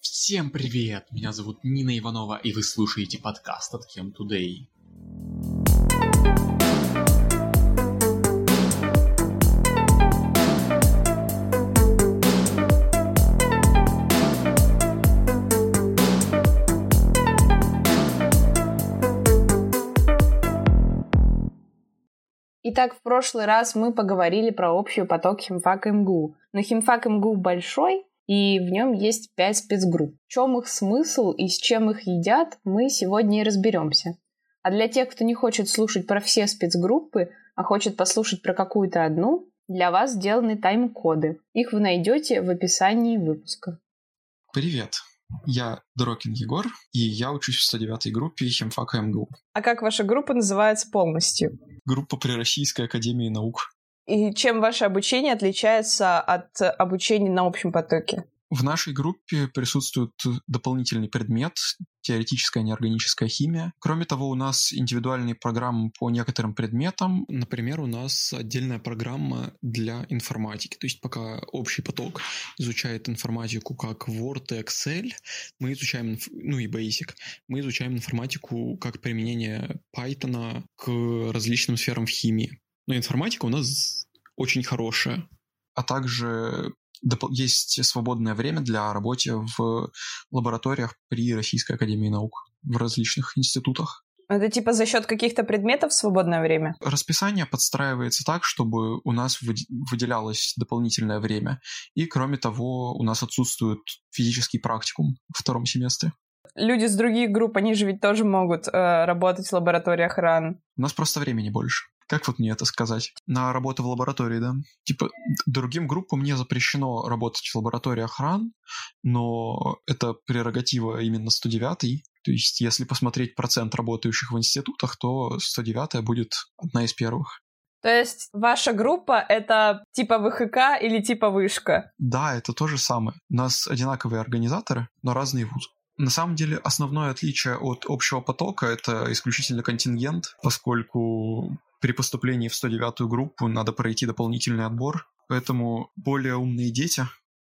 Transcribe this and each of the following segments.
Всем привет! Меня зовут Нина Иванова, и вы слушаете подкаст от Кем Today. Итак, в прошлый раз мы поговорили про общий поток химфак МГУ. Но химфак МГУ большой, и в нем есть пять спецгрупп. В чем их смысл и с чем их едят, мы сегодня и разберемся. А для тех, кто не хочет слушать про все спецгруппы, а хочет послушать про какую-то одну, для вас сделаны тайм-коды. Их вы найдете в описании выпуска. Привет, я Дрокин Егор, и я учусь в 109 группе химфака МГУ. А как ваша группа называется полностью? Группа при Российской Академии Наук. И чем ваше обучение отличается от обучения на общем потоке? В нашей группе присутствует дополнительный предмет теоретическая неорганическая химия. Кроме того, у нас индивидуальные программы по некоторым предметам. Например, у нас отдельная программа для информатики. То есть пока общий поток изучает информатику как Word и Excel, мы изучаем, ну и Basic, мы изучаем информатику как применение Python к различным сферам в химии. Но информатика у нас очень хорошая. А также есть свободное время для работы в лабораториях при Российской Академии Наук в различных институтах. Это типа за счет каких-то предметов свободное время? Расписание подстраивается так, чтобы у нас выделялось дополнительное время. И кроме того, у нас отсутствует физический практикум в втором семестре. Люди с других групп, они же ведь тоже могут э, работать в лабораториях РАН. У нас просто времени больше как вот мне это сказать, на работу в лаборатории, да? Типа, другим группам мне запрещено работать в лабораториях РАН, но это прерогатива именно 109 то есть, если посмотреть процент работающих в институтах, то 109 будет одна из первых. То есть ваша группа — это типа ВХК или типа вышка? Да, это то же самое. У нас одинаковые организаторы, но разные вузы. На самом деле, основное отличие от общего потока — это исключительно контингент, поскольку при поступлении в 109-ю группу надо пройти дополнительный отбор, поэтому более умные дети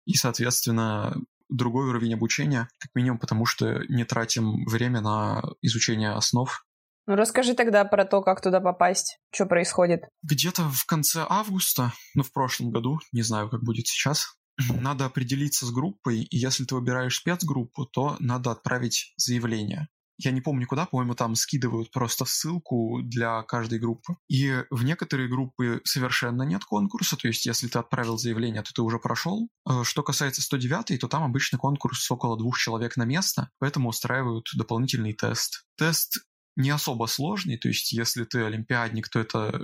и, соответственно, другой уровень обучения, как минимум потому, что не тратим время на изучение основ. Ну расскажи тогда про то, как туда попасть, что происходит. Где-то в конце августа, ну в прошлом году, не знаю, как будет сейчас, надо определиться с группой, и если ты выбираешь спецгруппу, то надо отправить заявление я не помню куда, по-моему, там скидывают просто ссылку для каждой группы. И в некоторые группы совершенно нет конкурса, то есть если ты отправил заявление, то ты уже прошел. Э, что касается 109, то там обычно конкурс около двух человек на место, поэтому устраивают дополнительный тест. Тест не особо сложный, то есть если ты олимпиадник, то это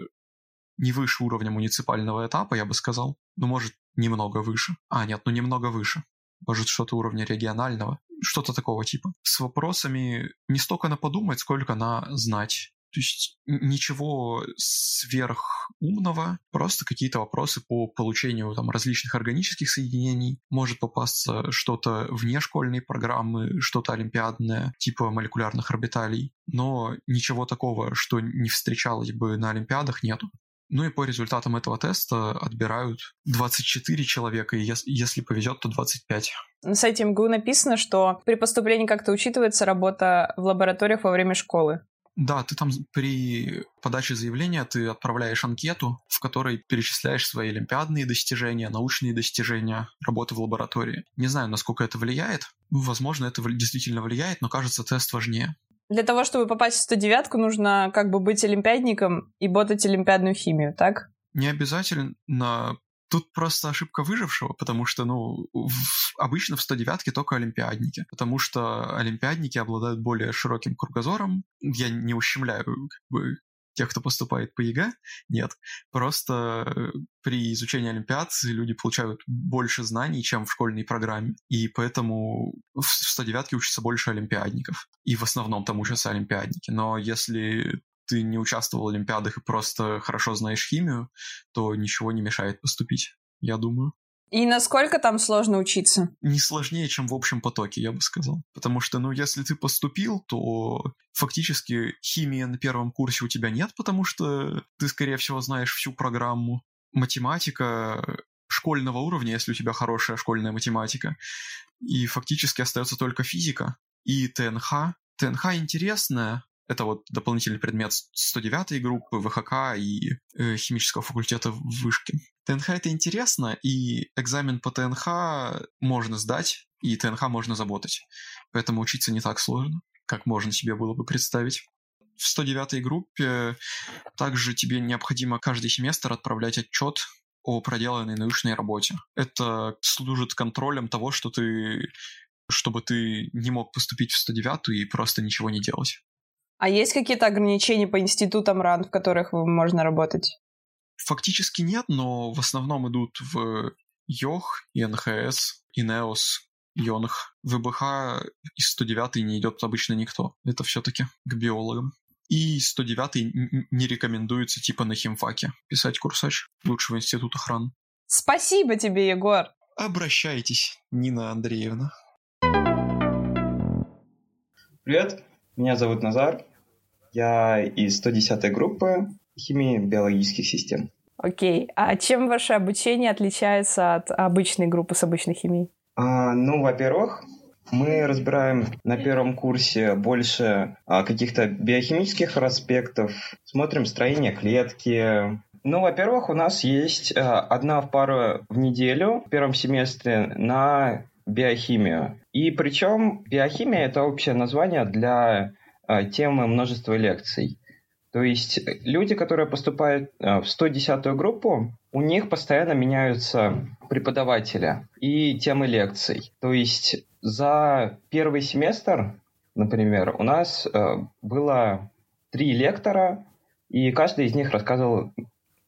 не выше уровня муниципального этапа, я бы сказал. Ну, может, немного выше. А, нет, ну немного выше может, что-то уровня регионального, что-то такого типа. С вопросами не столько на подумать, сколько на знать. То есть ничего сверхумного, просто какие-то вопросы по получению там, различных органических соединений. Может попасться что-то вне школьной программы, что-то олимпиадное, типа молекулярных орбиталей. Но ничего такого, что не встречалось бы на олимпиадах, нету. Ну и по результатам этого теста отбирают 24 человека, и если повезет, то 25. На сайте МГУ написано, что при поступлении как-то учитывается работа в лабораториях во время школы. Да, ты там при подаче заявления ты отправляешь анкету, в которой перечисляешь свои олимпиадные достижения, научные достижения, работы в лаборатории. Не знаю, насколько это влияет. Возможно, это действительно влияет, но кажется, тест важнее. Для того, чтобы попасть в 109 нужно как бы быть олимпиадником и ботать олимпиадную химию, так? Не обязательно. Тут просто ошибка выжившего, потому что, ну, в, обычно в 109-ке только олимпиадники, потому что олимпиадники обладают более широким кругозором. Я не ущемляю как бы, тех, кто поступает по ЕГЭ, нет. Просто э, при изучении Олимпиад люди получают больше знаний, чем в школьной программе. И поэтому в 109-ке учатся больше олимпиадников. И в основном там учатся олимпиадники. Но если ты не участвовал в Олимпиадах и просто хорошо знаешь химию, то ничего не мешает поступить, я думаю. И насколько там сложно учиться? Не сложнее, чем в общем потоке, я бы сказал. Потому что, ну, если ты поступил, то фактически химии на первом курсе у тебя нет, потому что ты, скорее всего, знаешь всю программу. Математика школьного уровня, если у тебя хорошая школьная математика. И фактически остается только физика и ТНХ. ТНХ интересная, это вот дополнительный предмет 109 группы ВХК и э, химического факультета в Вышке. ТНХ это интересно, и экзамен по ТНХ можно сдать, и ТНХ можно заботать. Поэтому учиться не так сложно, как можно себе было бы представить. В 109 группе также тебе необходимо каждый семестр отправлять отчет о проделанной научной работе. Это служит контролем того, что ты чтобы ты не мог поступить в 109 и просто ничего не делать. А есть какие-то ограничения по институтам РАН, в которых можно работать? Фактически нет, но в основном идут в ЙОХ, ИНХС, ИНЕОС, ЙОНХ. В ИБХ из 109 не идет обычно никто. Это все-таки к биологам. И 109 не рекомендуется типа на химфаке писать курсач. Лучше в институт охраны. Спасибо тебе, Егор. Обращайтесь, Нина Андреевна. Привет, меня зовут Назар. Я из 110 группы химии биологических систем. Окей. А чем ваше обучение отличается от обычной группы с обычной химией? А, ну, во-первых, мы разбираем на первом курсе больше а, каких-то биохимических аспектов, смотрим строение клетки. Ну, во-первых, у нас есть а, одна пара в неделю в первом семестре на биохимию. И причем биохимия – это общее название для э, темы множества лекций. То есть люди, которые поступают э, в 110-ю группу, у них постоянно меняются преподаватели и темы лекций. То есть за первый семестр, например, у нас э, было три лектора, и каждый из них рассказывал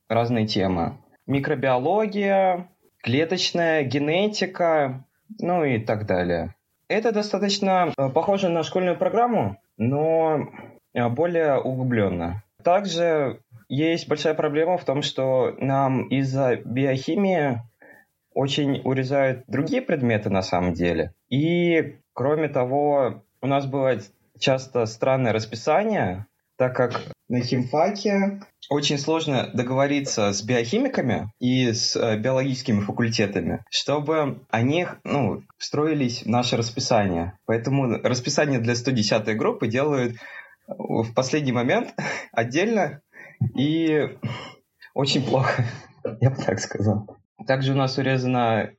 разные темы. Микробиология, клеточная генетика, ну и так далее. Это достаточно э, похоже на школьную программу, но э, более углубленно. Также есть большая проблема в том, что нам из-за биохимии очень урезают другие предметы на самом деле. И, кроме того, у нас бывает часто странное расписание, так как на химфаке очень сложно договориться с биохимиками и с э, биологическими факультетами, чтобы они ну, встроились в наше расписание. Поэтому расписание для 110 группы делают в последний момент отдельно и очень плохо, я бы так сказал. Также у нас урезана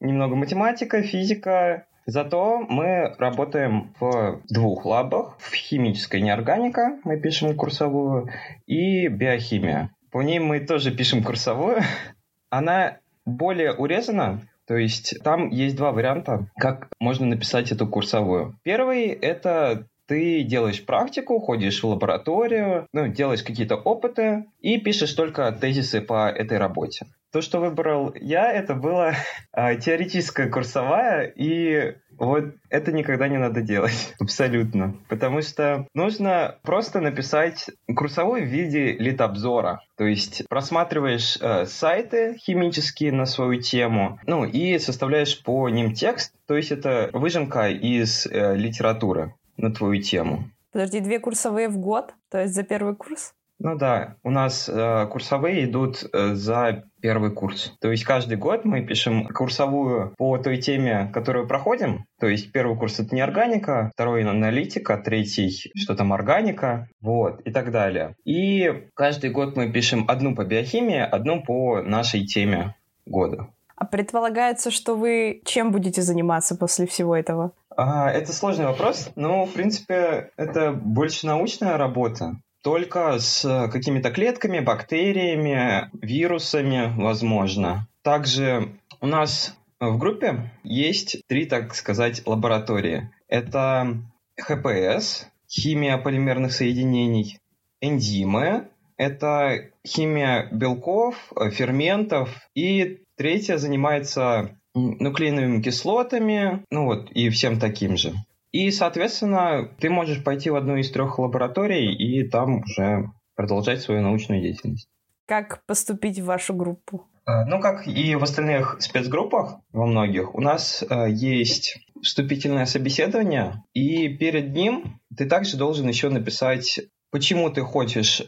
немного математика, физика, Зато мы работаем в двух лабах. В химической неорганика мы пишем курсовую и биохимия. По ней мы тоже пишем курсовую. Она более урезана, то есть там есть два варианта, как можно написать эту курсовую. Первый — это ты делаешь практику, ходишь в лабораторию, ну, делаешь какие-то опыты и пишешь только тезисы по этой работе. То, что выбрал я, это была э, теоретическая курсовая, и вот это никогда не надо делать. Абсолютно. Потому что нужно просто написать курсовой в виде литобзора. То есть просматриваешь э, сайты химические на свою тему, ну и составляешь по ним текст. То есть это выжимка из э, литературы на твою тему. Подожди, две курсовые в год? То есть за первый курс? Ну да, у нас э, курсовые идут э, за первый курс. То есть каждый год мы пишем курсовую по той теме, которую проходим. То есть первый курс это неорганика, второй аналитика, третий что там органика, вот, и так далее. И каждый год мы пишем одну по биохимии, одну по нашей теме года. А предполагается, что вы чем будете заниматься после всего этого? А, это сложный вопрос, но, в принципе, это больше научная работа только с какими-то клетками, бактериями, вирусами, возможно. Также у нас в группе есть три, так сказать, лаборатории. Это ХПС, химия полимерных соединений, энзимы, это химия белков, ферментов, и третья занимается нуклеиновыми кислотами, ну вот, и всем таким же. И, соответственно, ты можешь пойти в одну из трех лабораторий и там уже продолжать свою научную деятельность. Как поступить в вашу группу? А, ну, как и в остальных спецгруппах, во многих, у нас э, есть вступительное собеседование, и перед ним ты также должен еще написать, почему ты хочешь э,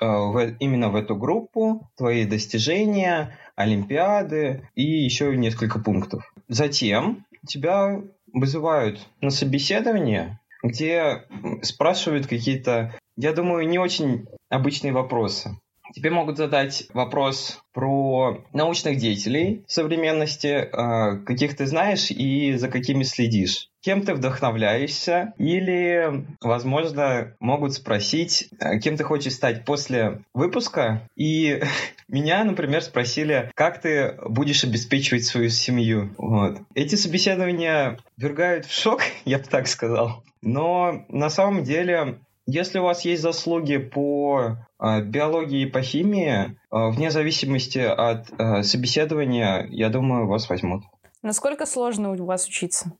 именно в эту группу, твои достижения, олимпиады и еще несколько пунктов. Затем тебя вызывают на собеседование, где спрашивают какие-то, я думаю, не очень обычные вопросы. Тебе могут задать вопрос про научных деятелей современности, э, каких ты знаешь и за какими следишь. Кем ты вдохновляешься? Или, возможно, могут спросить, э, кем ты хочешь стать после выпуска. И меня, например, спросили, как ты будешь обеспечивать свою семью. Вот. Эти собеседования вергают в шок, я бы так сказал. Но на самом деле если у вас есть заслуги по э, биологии и по химии, э, вне зависимости от собеседования, я думаю, вас возьмут. Насколько сложно у вас учиться?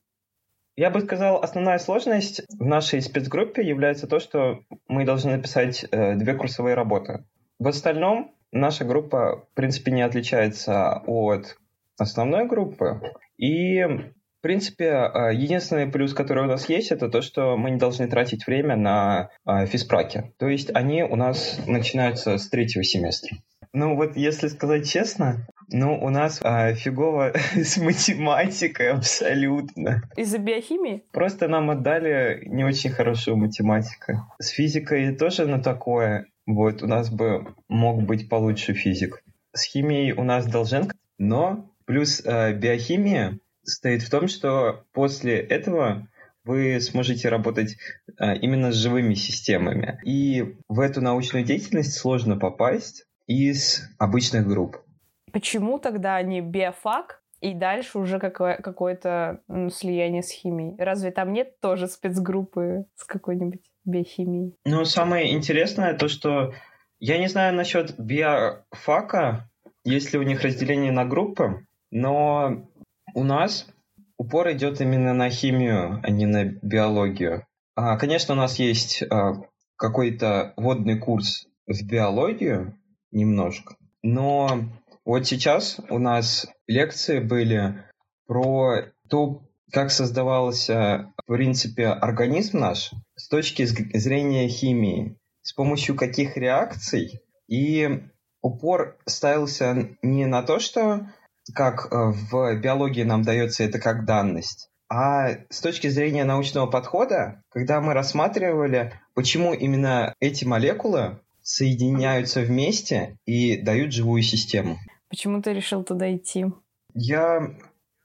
Я бы сказал, основная сложность в нашей спецгруппе является то, что мы должны написать э, две курсовые работы. В остальном наша группа, в принципе, не отличается от основной группы. И в принципе, а, единственный плюс, который у нас есть, это то, что мы не должны тратить время на а, физпраки. То есть они у нас начинаются с третьего семестра. Ну вот, если сказать честно, ну, у нас а, фигово с математикой абсолютно. Из-за биохимии? Просто нам отдали не очень хорошую математику. С физикой тоже на такое. Вот, у нас бы мог быть получше физик. С химией у нас должен, но плюс э, биохимия состоит в том, что после этого вы сможете работать а, именно с живыми системами. И в эту научную деятельность сложно попасть из обычных групп. Почему тогда не биофак и дальше уже какое- какое-то ну, слияние с химией? Разве там нет тоже спецгруппы с какой-нибудь биохимией? Ну, самое интересное то, что я не знаю насчет биофака, есть ли у них разделение на группы, но у нас упор идет именно на химию, а не на биологию. А, конечно, у нас есть а, какой-то водный курс в биологию немножко, но вот сейчас у нас лекции были про то, как создавался, в принципе, организм наш с точки зрения химии, с помощью каких реакций. И упор ставился не на то, что как э, в биологии нам дается это как данность. А с точки зрения научного подхода, когда мы рассматривали, почему именно эти молекулы соединяются вместе и дают живую систему. Почему ты решил туда идти? Я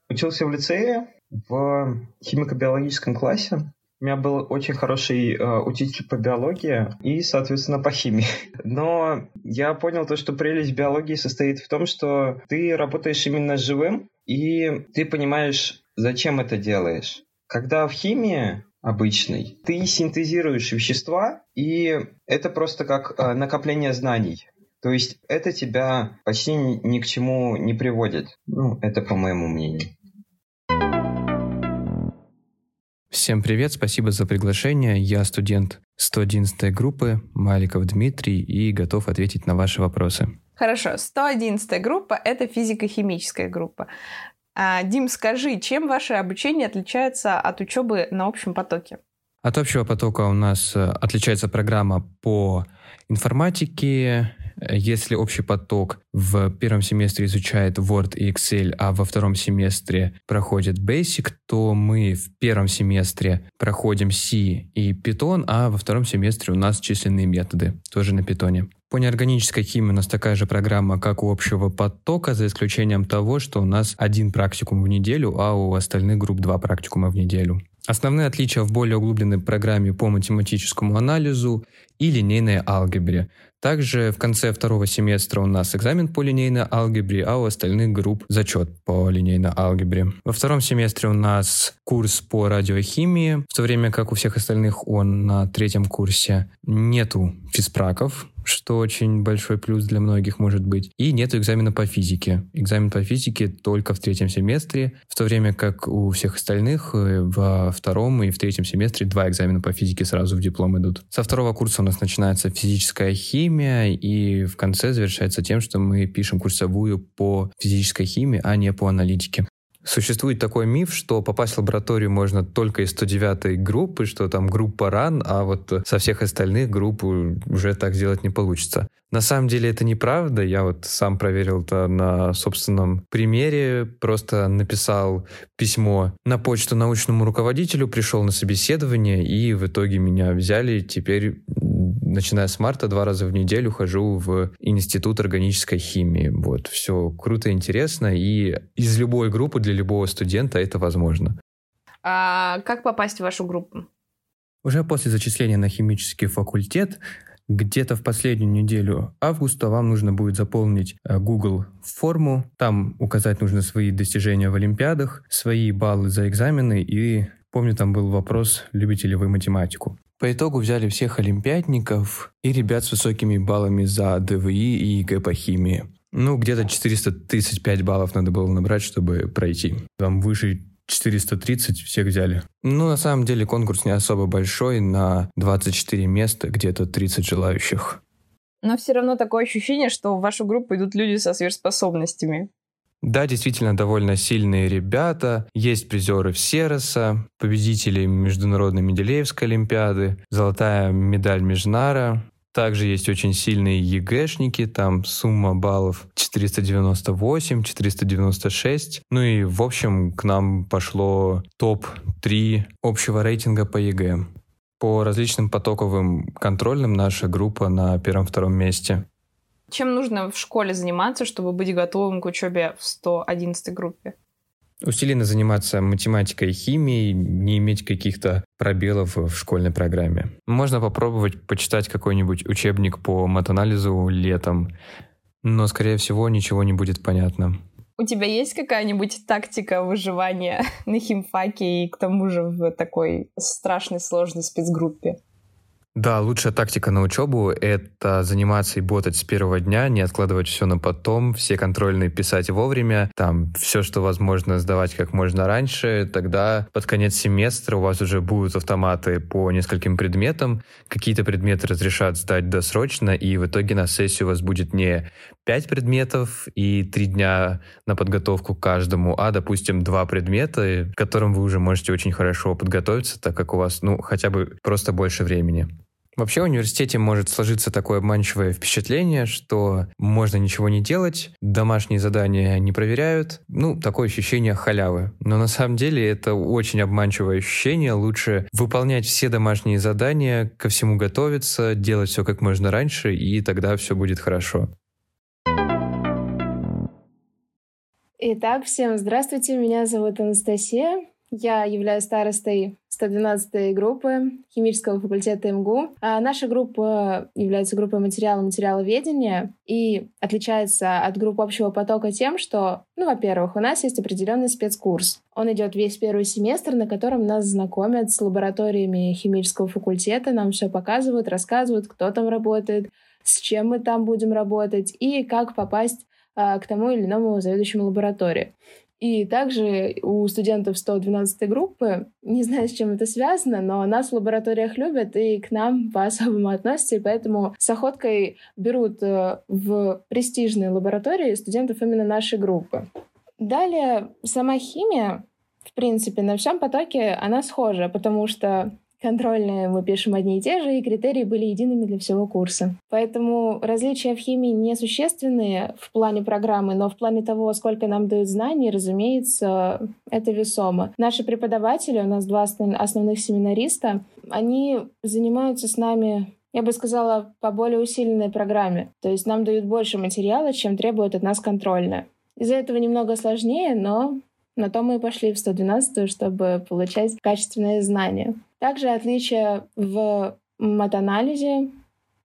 учился в лицее в химико-биологическом классе. У меня был очень хороший э, учитель по биологии и, соответственно, по химии. Но я понял то, что прелесть биологии состоит в том, что ты работаешь именно с живым, и ты понимаешь, зачем это делаешь. Когда в химии обычной ты синтезируешь вещества, и это просто как э, накопление знаний. То есть это тебя почти ни к чему не приводит. Ну, это по моему мнению. Всем привет, спасибо за приглашение. Я студент 111 группы Маликов Дмитрий и готов ответить на ваши вопросы. Хорошо, 111 группа — это физико-химическая группа. А, Дим, скажи, чем ваше обучение отличается от учебы на общем потоке? От общего потока у нас э, отличается программа по информатике, если общий поток в первом семестре изучает Word и Excel, а во втором семестре проходит Basic, то мы в первом семестре проходим C и Python, а во втором семестре у нас численные методы, тоже на Python. По неорганической химии у нас такая же программа, как у общего потока, за исключением того, что у нас один практикум в неделю, а у остальных групп два практикума в неделю. Основные отличия в более углубленной программе по математическому анализу и линейной алгебре. Также в конце второго семестра у нас экзамен по линейной алгебре, а у остальных групп зачет по линейной алгебре. Во втором семестре у нас курс по радиохимии, в то время как у всех остальных он на третьем курсе. Нету физпраков, что очень большой плюс для многих может быть. И нет экзамена по физике. Экзамен по физике только в третьем семестре, в то время как у всех остальных э, во втором и в третьем семестре два экзамена по физике сразу в диплом идут. Со второго курса у нас начинается физическая химия, и в конце завершается тем, что мы пишем курсовую по физической химии, а не по аналитике. Существует такой миф, что попасть в лабораторию можно только из 109 группы, что там группа ран, а вот со всех остальных групп уже так сделать не получится. На самом деле это неправда. Я вот сам проверил это на собственном примере. Просто написал письмо на почту научному руководителю, пришел на собеседование, и в итоге меня взяли. Теперь начиная с марта, два раза в неделю хожу в Институт органической химии. Вот, все круто, интересно, и из любой группы для любого студента это возможно. А как попасть в вашу группу? Уже после зачисления на химический факультет где-то в последнюю неделю августа вам нужно будет заполнить э, Google форму. Там указать нужно свои достижения в Олимпиадах, свои баллы за экзамены и помню, там был вопрос, любите ли вы математику. По итогу взяли всех олимпиадников и ребят с высокими баллами за ДВИ и ЕГЭ по химии. Ну, где-то 435 баллов надо было набрать, чтобы пройти. Там выше 430 всех взяли. Ну, на самом деле конкурс не особо большой, на 24 места, где-то 30 желающих. Но все равно такое ощущение, что в вашу группу идут люди со сверхспособностями. Да, действительно, довольно сильные ребята. Есть призеры Всероса, победители Международной Менделеевской Олимпиады, золотая медаль Межнара. Также есть очень сильные ЕГЭшники, там сумма баллов 498, 496. Ну и, в общем, к нам пошло топ-3 общего рейтинга по ЕГЭ. По различным потоковым контрольным наша группа на первом-втором месте. Чем нужно в школе заниматься, чтобы быть готовым к учебе в 111 группе? Усиленно заниматься математикой и химией, не иметь каких-то пробелов в школьной программе. Можно попробовать почитать какой-нибудь учебник по матанализу летом, но, скорее всего, ничего не будет понятно. У тебя есть какая-нибудь тактика выживания на химфаке и к тому же в такой страшной сложной спецгруппе? Да, лучшая тактика на учебу — это заниматься и ботать с первого дня, не откладывать все на потом, все контрольные писать вовремя, там все, что возможно, сдавать как можно раньше. Тогда под конец семестра у вас уже будут автоматы по нескольким предметам, какие-то предметы разрешат сдать досрочно, и в итоге на сессию у вас будет не пять предметов и три дня на подготовку к каждому, а, допустим, два предмета, к которым вы уже можете очень хорошо подготовиться, так как у вас, ну, хотя бы просто больше времени. Вообще в университете может сложиться такое обманчивое впечатление, что можно ничего не делать, домашние задания не проверяют. Ну, такое ощущение халявы. Но на самом деле это очень обманчивое ощущение. Лучше выполнять все домашние задания, ко всему готовиться, делать все как можно раньше, и тогда все будет хорошо. Итак, всем здравствуйте, меня зовут Анастасия. Я являюсь старостой 112 группы химического факультета МГУ. А наша группа является группой материала материаловедения и отличается от группы общего потока тем, что, ну, во-первых, у нас есть определенный спецкурс. Он идет весь первый семестр, на котором нас знакомят с лабораториями химического факультета, нам все показывают, рассказывают, кто там работает, с чем мы там будем работать и как попасть а, к тому или иному заведующему лаборатории. И также у студентов 112 группы, не знаю, с чем это связано, но нас в лабораториях любят и к нам по-особому относятся, и поэтому с охоткой берут э, в престижные лаборатории студентов именно нашей группы. Далее, сама химия, в принципе, на всем потоке она схожа, потому что контрольные мы пишем одни и те же, и критерии были едиными для всего курса. Поэтому различия в химии несущественные в плане программы, но в плане того, сколько нам дают знаний, разумеется, это весомо. Наши преподаватели, у нас два основных семинариста, они занимаются с нами я бы сказала, по более усиленной программе. То есть нам дают больше материала, чем требует от нас контрольная. Из-за этого немного сложнее, но на то мы и пошли в 112, чтобы получать качественные знания. Также отличия в матанализе,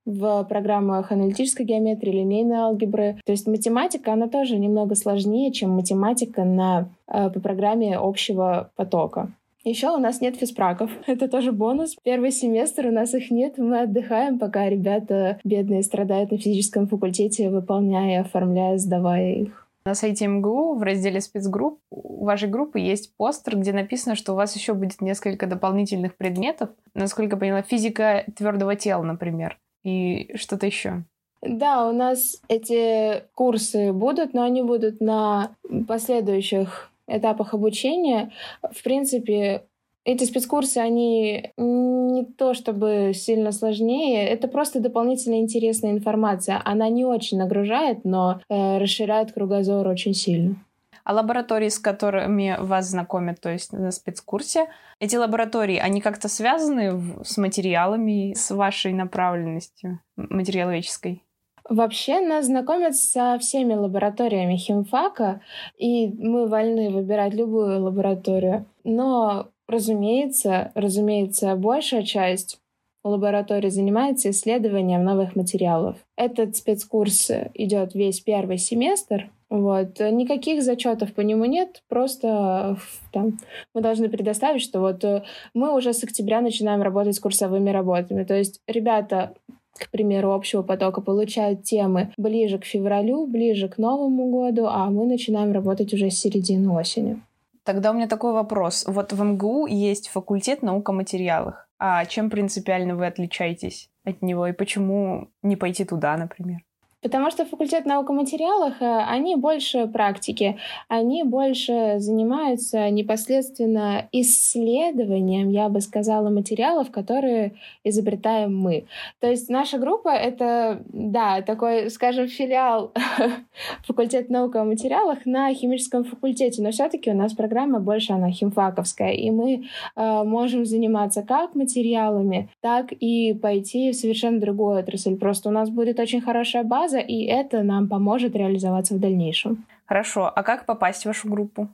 в программах аналитической геометрии, линейной алгебры. То есть математика, она тоже немного сложнее, чем математика на, э, по программе общего потока. Еще у нас нет физпраков. Это тоже бонус. Первый семестр у нас их нет. Мы отдыхаем, пока ребята бедные страдают на физическом факультете, выполняя, оформляя, сдавая их. На сайте МГУ в разделе спецгрупп у вашей группы есть постер, где написано, что у вас еще будет несколько дополнительных предметов. Насколько я поняла, физика твердого тела, например, и что-то еще. Да, у нас эти курсы будут, но они будут на последующих этапах обучения. В принципе, эти спецкурсы, они не то чтобы сильно сложнее, это просто дополнительная интересная информация. Она не очень нагружает, но э, расширяет кругозор очень сильно. А лаборатории, с которыми вас знакомят, то есть на спецкурсе, эти лаборатории, они как-то связаны с материалами, с вашей направленностью материаловедческой? Вообще нас знакомят со всеми лабораториями химфака, и мы вольны выбирать любую лабораторию. Но Разумеется, разумеется, большая часть лаборатории занимается исследованием новых материалов. Этот спецкурс идет весь первый семестр. Вот. Никаких зачетов по нему нет, просто там, мы должны предоставить, что вот э, мы уже с октября начинаем работать с курсовыми работами. То есть ребята к примеру, общего потока получают темы ближе к февралю, ближе к Новому году, а мы начинаем работать уже с середины осени. Тогда у меня такой вопрос. Вот в МГУ есть факультет наук о материалах. А чем принципиально вы отличаетесь от него и почему не пойти туда, например? Потому что факультет наук и материалах, э, они больше практики, они больше занимаются непосредственно исследованием, я бы сказала, материалов, которые изобретаем мы. То есть наша группа — это, да, такой, скажем, филиал факультета наук и материалах на химическом факультете, но все таки у нас программа больше, она химфаковская, и мы э, можем заниматься как материалами, так и пойти в совершенно другую отрасль. Просто у нас будет очень хорошая база, база, и это нам поможет реализоваться в дальнейшем. Хорошо. А как попасть в вашу группу?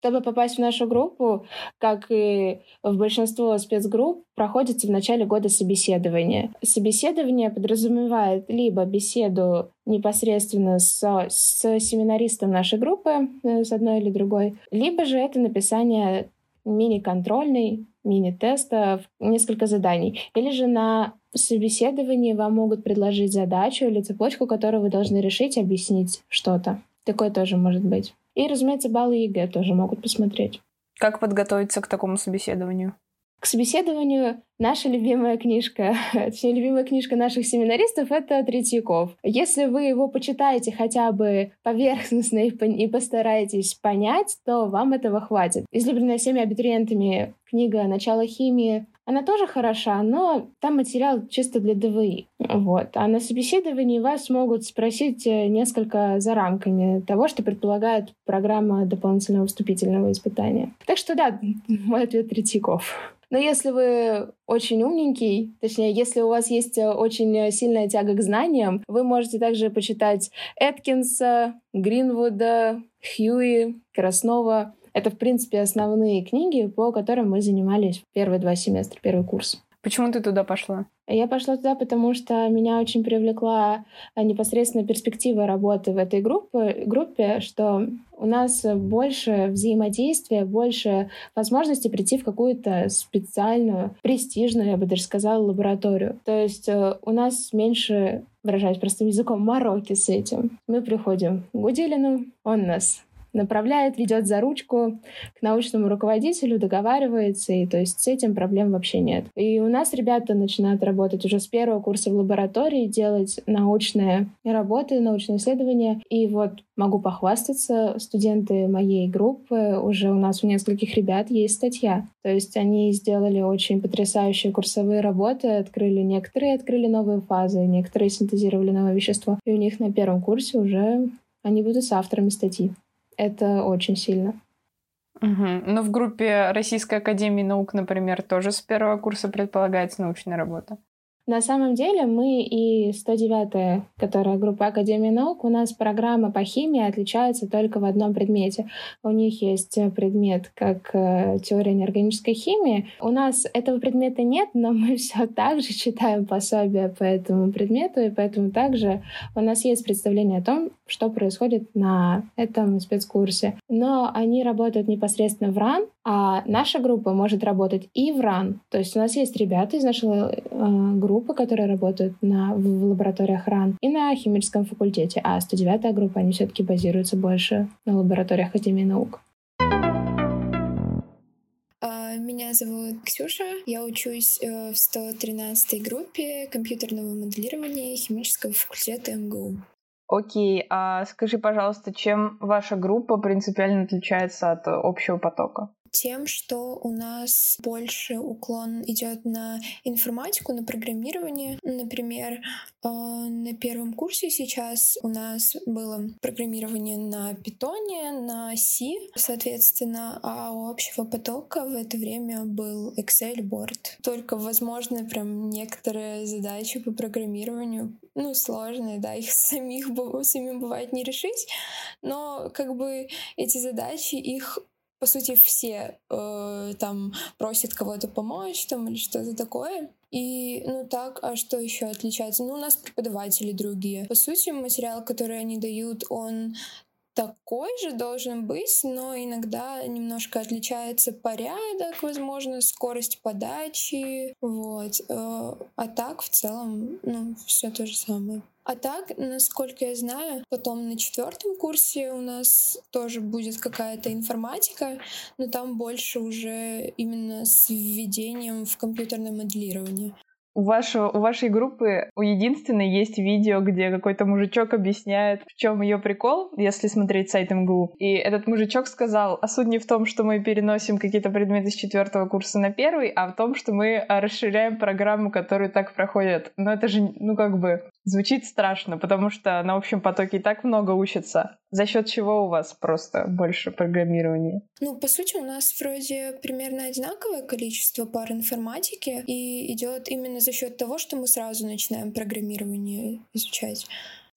Чтобы попасть в нашу группу, как и в большинство спецгрупп, проходится в начале года собеседование. Собеседование подразумевает либо беседу непосредственно с, с семинаристом нашей группы, э, с одной или другой, либо же это написание мини-контрольной, мини-теста, несколько заданий. Или же на собеседовании вам могут предложить задачу или цепочку, которую вы должны решить, объяснить что-то. Такое тоже может быть. И, разумеется, баллы ЕГЭ тоже могут посмотреть. Как подготовиться к такому собеседованию? К собеседованию наша любимая книжка, точнее, любимая книжка наших семинаристов — это Третьяков. Если вы его почитаете хотя бы поверхностно и постараетесь понять, то вам этого хватит. Излюбленная всеми абитуриентами книга «Начало химии» она тоже хороша, но там материал чисто для ДВИ. Вот. А на собеседовании вас могут спросить э, несколько за рамками того, что предполагает программа дополнительного вступительного испытания. Так что да, мой ответ Третьяков. Но если вы очень умненький, точнее, если у вас есть э, очень сильная тяга к знаниям, вы можете также почитать Эткинса, Гринвуда, Хьюи, Краснова. Это, в принципе, основные книги, по которым мы занимались первые два семестра, первый курс. Почему ты туда пошла? Я пошла туда, потому что меня очень привлекла э, непосредственно перспектива работы в этой группе, группе, что у нас больше взаимодействия, больше возможности прийти в какую-то специальную, престижную, я бы даже сказала, лабораторию. То есть э, у нас меньше, выражаясь простым языком, мороки с этим. Мы приходим к Гуделину, он нас направляет, ведет за ручку к научному руководителю, договаривается, и то есть с этим проблем вообще нет. И у нас ребята начинают работать уже с первого курса в лаборатории, делать научные работы, научные исследования. И вот могу похвастаться, студенты моей группы, уже у нас у нескольких ребят есть статья. То есть они сделали очень потрясающие курсовые работы, открыли некоторые, открыли новые фазы, некоторые синтезировали новое вещество. И у них на первом курсе уже они будут с авторами статьи. Это очень сильно. Угу. Но в группе Российской Академии Наук, например, тоже с первого курса предполагается научная работа. На самом деле мы и 109-я, которая группа Академии наук, у нас программа по химии отличается только в одном предмете. У них есть предмет как э, теория неорганической химии. У нас этого предмета нет, но мы все так же читаем пособия по этому предмету, и поэтому также у нас есть представление о том, что происходит на этом спецкурсе. Но они работают непосредственно в РАН, а наша группа может работать и в РАН. То есть у нас есть ребята из нашей э, группы, которые работают на, в, в лабораториях РАН и на химическом факультете. А 109-я группа, они все-таки базируются больше на лабораториях Академии наук. А, меня зовут Ксюша. Я учусь э, в 113 группе компьютерного моделирования химического факультета МГУ. Окей, а скажи, пожалуйста, чем ваша группа принципиально отличается от общего потока? Тем, что у нас больше уклон идет на информатику, на программирование. Например, а, на первом курсе сейчас у нас было программирование на питоне, на C, соответственно, а у общего потока в это время был Excel борт. Только, возможно, прям некоторые задачи по программированию, ну, сложные, да, их самих, самим бывает не решить, но как бы эти задачи, их по сути, все э, там просят кого-то помочь там или что-то такое. И, ну так, а что еще отличается? Ну, у нас преподаватели другие. По сути, материал, который они дают, он такой же должен быть, но иногда немножко отличается порядок, возможно, скорость подачи, вот. Э, а так в целом, ну, все то же самое. А так, насколько я знаю, потом на четвертом курсе у нас тоже будет какая-то информатика, но там больше уже именно с введением в компьютерное моделирование. У, вашего, у вашей группы у единственной есть видео, где какой-то мужичок объясняет, в чем ее прикол, если смотреть сайт МГУ. И этот мужичок сказал, а суть не в том, что мы переносим какие-то предметы с четвертого курса на первый, а в том, что мы расширяем программу, которую так проходят. Но это же, ну как бы, Звучит страшно, потому что на общем потоке и так много учатся. За счет чего у вас просто больше программирования? Ну, по сути, у нас вроде примерно одинаковое количество пар информатики, и идет именно за счет того, что мы сразу начинаем программирование изучать.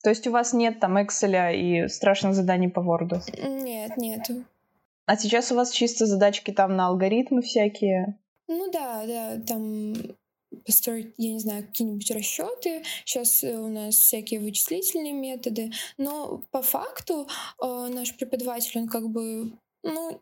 То есть у вас нет там Excel и страшных заданий по Word? Нет, нет. А сейчас у вас чисто задачки там на алгоритмы всякие? Ну да, да, там построить, я не знаю, какие-нибудь расчеты. Сейчас э, у нас всякие вычислительные методы. Но по факту э, наш преподаватель, он как бы, ну,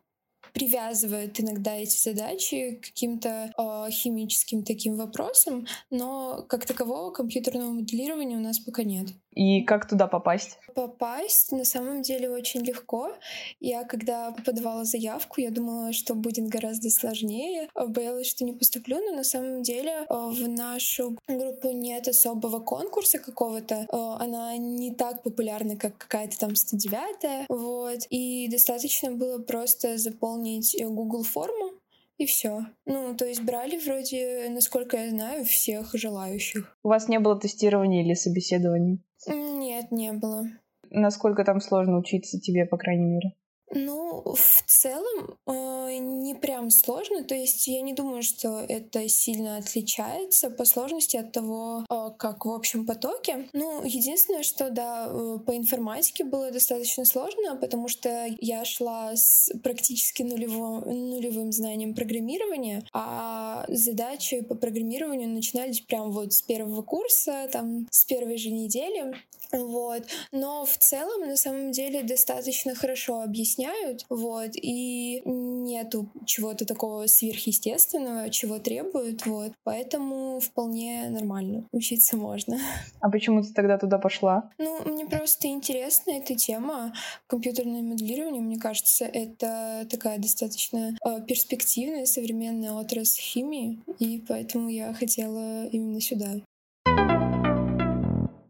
привязывает иногда эти задачи к каким-то э, химическим таким вопросам, но как такового компьютерного моделирования у нас пока нет. И как туда попасть? Попасть на самом деле очень легко. Я когда подавала заявку, я думала, что будет гораздо сложнее. Боялась, что не поступлю, но на самом деле э, в нашу группу нет особого конкурса какого-то. Она не так популярна, как какая-то там 109 Вот. И достаточно было просто заполнить Google форму, и все. Ну, то есть брали вроде, насколько я знаю, всех желающих. У вас не было тестирования или собеседования? Нет, не было. Насколько там сложно учиться тебе, по крайней мере? Ну, в целом, э, не прям сложно. То есть я не думаю, что это сильно отличается по сложности от того, э, как в общем потоке. Ну, единственное, что, да, э, по информатике было достаточно сложно, потому что я шла с практически нулевым, нулевым знанием программирования, а задачи по программированию начинались прям вот с первого курса, там, с первой же недели. Вот. Но в целом, на самом деле, достаточно хорошо объясняют, вот, и нету чего-то такого сверхъестественного, чего требуют, вот. Поэтому вполне нормально. Учиться можно. А почему ты тогда туда пошла? Ну, мне просто интересна эта тема. Компьютерное моделирование, мне кажется, это такая достаточно э, перспективная современная отрасль химии, и поэтому я хотела именно сюда.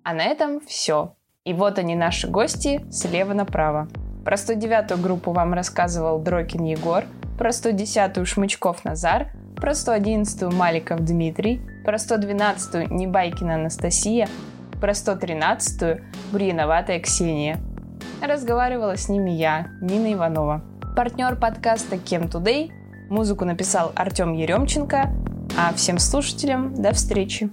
А на этом все. И вот они наши гости слева направо. Про 109-ю группу вам рассказывал Дрокин Егор, про 110-ю Шмычков Назар, про 111-ю Маликов Дмитрий, про 112-ю Небайкина Анастасия, про 113-ю Бурьяноватая Ксения. Разговаривала с ними я, Нина Иванова. Партнер подкаста Кем Today. Музыку написал Артем Еремченко. А всем слушателям до встречи!